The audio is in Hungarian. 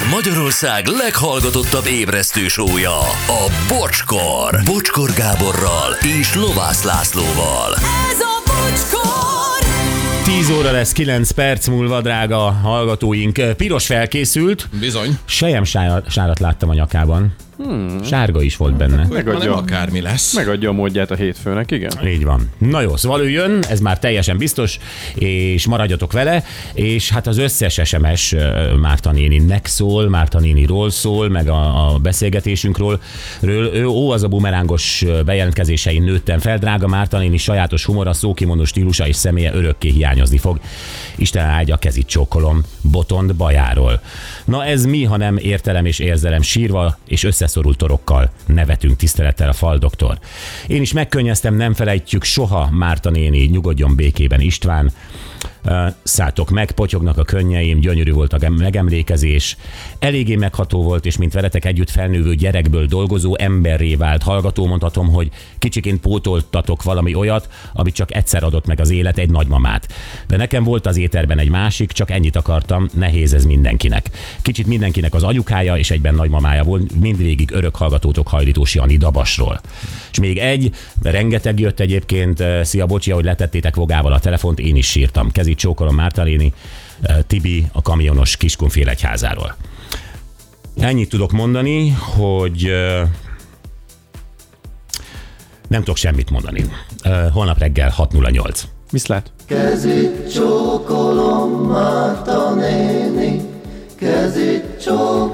Ez Magyarország leghallgatottabb ébresztő sója, a Bocskor. Bocskor Gáborral és Lovász Lászlóval. Ez a bocskor! 10 óra lesz 9 perc múlva, drága hallgatóink. Piros felkészült, Bizony. sejem sárat, sárat láttam a nyakában. Hmm. Sárga is volt benne. Nem Megadja, akármi lesz. megadja a módját a hétfőnek, igen. Így van. Na jó, szóval ő jön, ez már teljesen biztos, és maradjatok vele, és hát az összes SMS Márta néninek szól, Márta néniról szól, meg a, a beszélgetésünkről. Ről, ő, ó, az a bumerángos bejelentkezésein nőttem fel, drága Márta néni sajátos humora, szókimondó stílusa és személye örökké hiányozni fog. Isten áldja, kezit csókolom, botond bajáról. Na ez mi, ha nem értelem és érzelem sírva és összeszorult torokkal nevetünk tisztelettel a faldoktor. Én is megkönnyeztem, nem felejtjük soha Márta néni, nyugodjon békében István. Szálltok meg, potyognak a könnyeim, gyönyörű volt a gem- megemlékezés. Eléggé megható volt, és mint veletek együtt felnővő gyerekből dolgozó emberré vált hallgató, mondhatom, hogy kicsiként pótoltatok valami olyat, amit csak egyszer adott meg az élet, egy nagymamát. De nekem volt az éterben egy másik, csak ennyit akartam, nehéz ez mindenkinek. Kicsit mindenkinek az anyukája és egyben nagymamája volt, mindvégig örök hallgatótok hajlítós Jani Dabasról. És még egy, rengeteg jött egyébként, szia bocsi, hogy letettétek vogával a telefont, én is sírtam. Kezit csókolom Mártaléni, eh, Tibi a kamionos Kiskunfélegyházáról. Ennyit tudok mondani, hogy eh, nem tudok semmit mondani. Eh, Holnap reggel 6.08. Viszlát. Kezét csókolom, Márta néni, kezét csókolom,